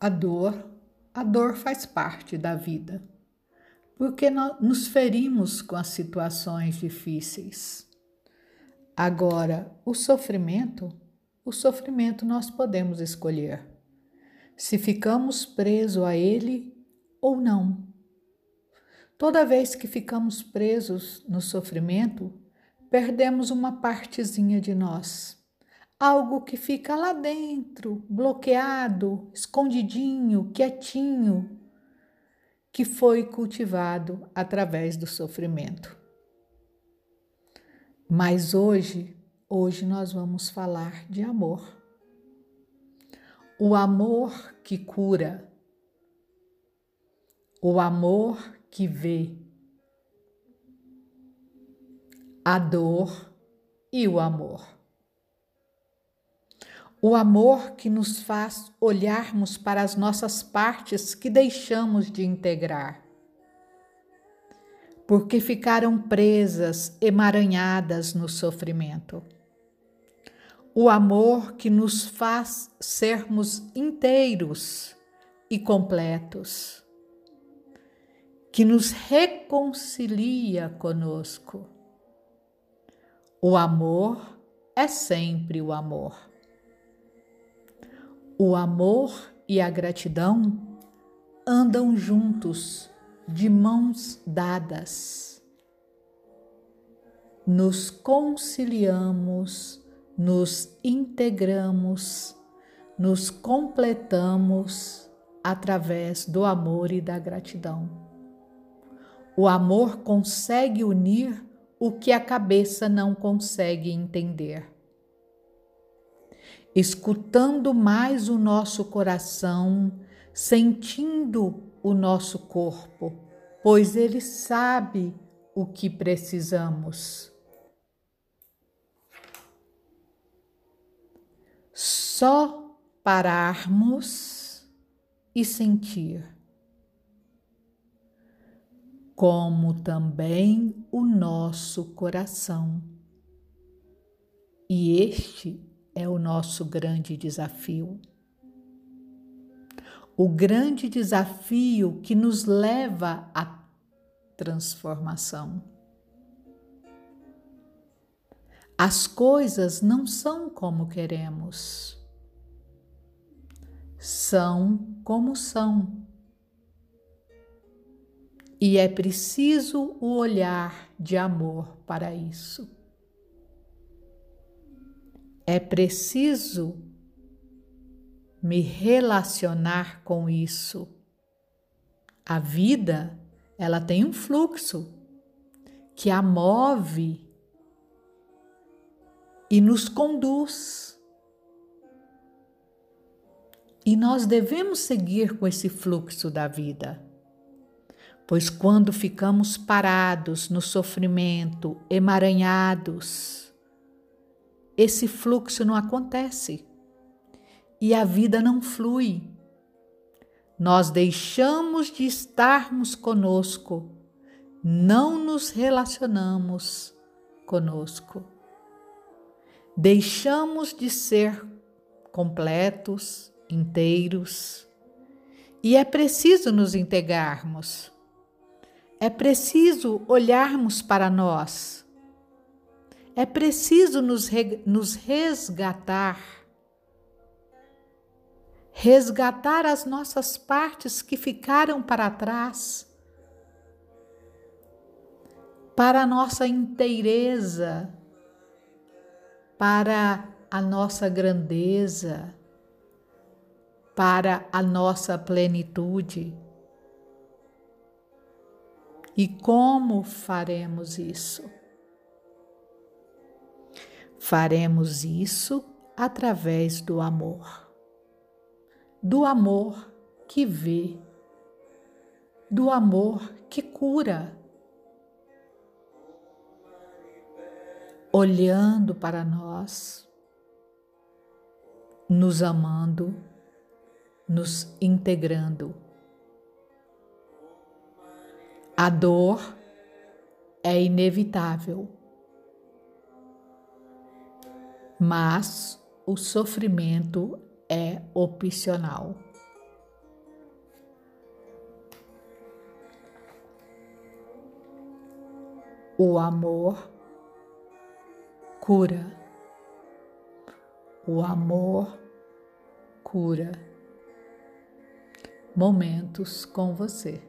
A dor, a dor faz parte da vida, porque nos ferimos com as situações difíceis. Agora, o sofrimento, o sofrimento nós podemos escolher se ficamos presos a ele ou não. Toda vez que ficamos presos no sofrimento, perdemos uma partezinha de nós algo que fica lá dentro, bloqueado, escondidinho, quietinho, que foi cultivado através do sofrimento. Mas hoje, hoje nós vamos falar de amor. O amor que cura, o amor que vê, a dor e o amor. O amor que nos faz olharmos para as nossas partes que deixamos de integrar. Porque ficaram presas, emaranhadas no sofrimento. O amor que nos faz sermos inteiros e completos. Que nos reconcilia conosco. O amor é sempre o amor. O amor e a gratidão andam juntos, de mãos dadas. Nos conciliamos, nos integramos, nos completamos através do amor e da gratidão. O amor consegue unir o que a cabeça não consegue entender escutando mais o nosso coração, sentindo o nosso corpo, pois ele sabe o que precisamos. Só pararmos e sentir, como também o nosso coração. E este é o nosso grande desafio. O grande desafio que nos leva à transformação. As coisas não são como queremos, são como são. E é preciso o olhar de amor para isso. É preciso me relacionar com isso. A vida, ela tem um fluxo que a move e nos conduz. E nós devemos seguir com esse fluxo da vida. Pois quando ficamos parados no sofrimento, emaranhados, esse fluxo não acontece e a vida não flui. Nós deixamos de estarmos conosco, não nos relacionamos conosco. Deixamos de ser completos, inteiros, e é preciso nos integrarmos. É preciso olharmos para nós é preciso nos, nos resgatar, resgatar as nossas partes que ficaram para trás, para a nossa inteireza, para a nossa grandeza, para a nossa plenitude. E como faremos isso? Faremos isso através do amor, do amor que vê, do amor que cura. Olhando para nós, nos amando, nos integrando. A dor é inevitável mas o sofrimento é opcional. O amor cura. O amor cura. Momentos com você.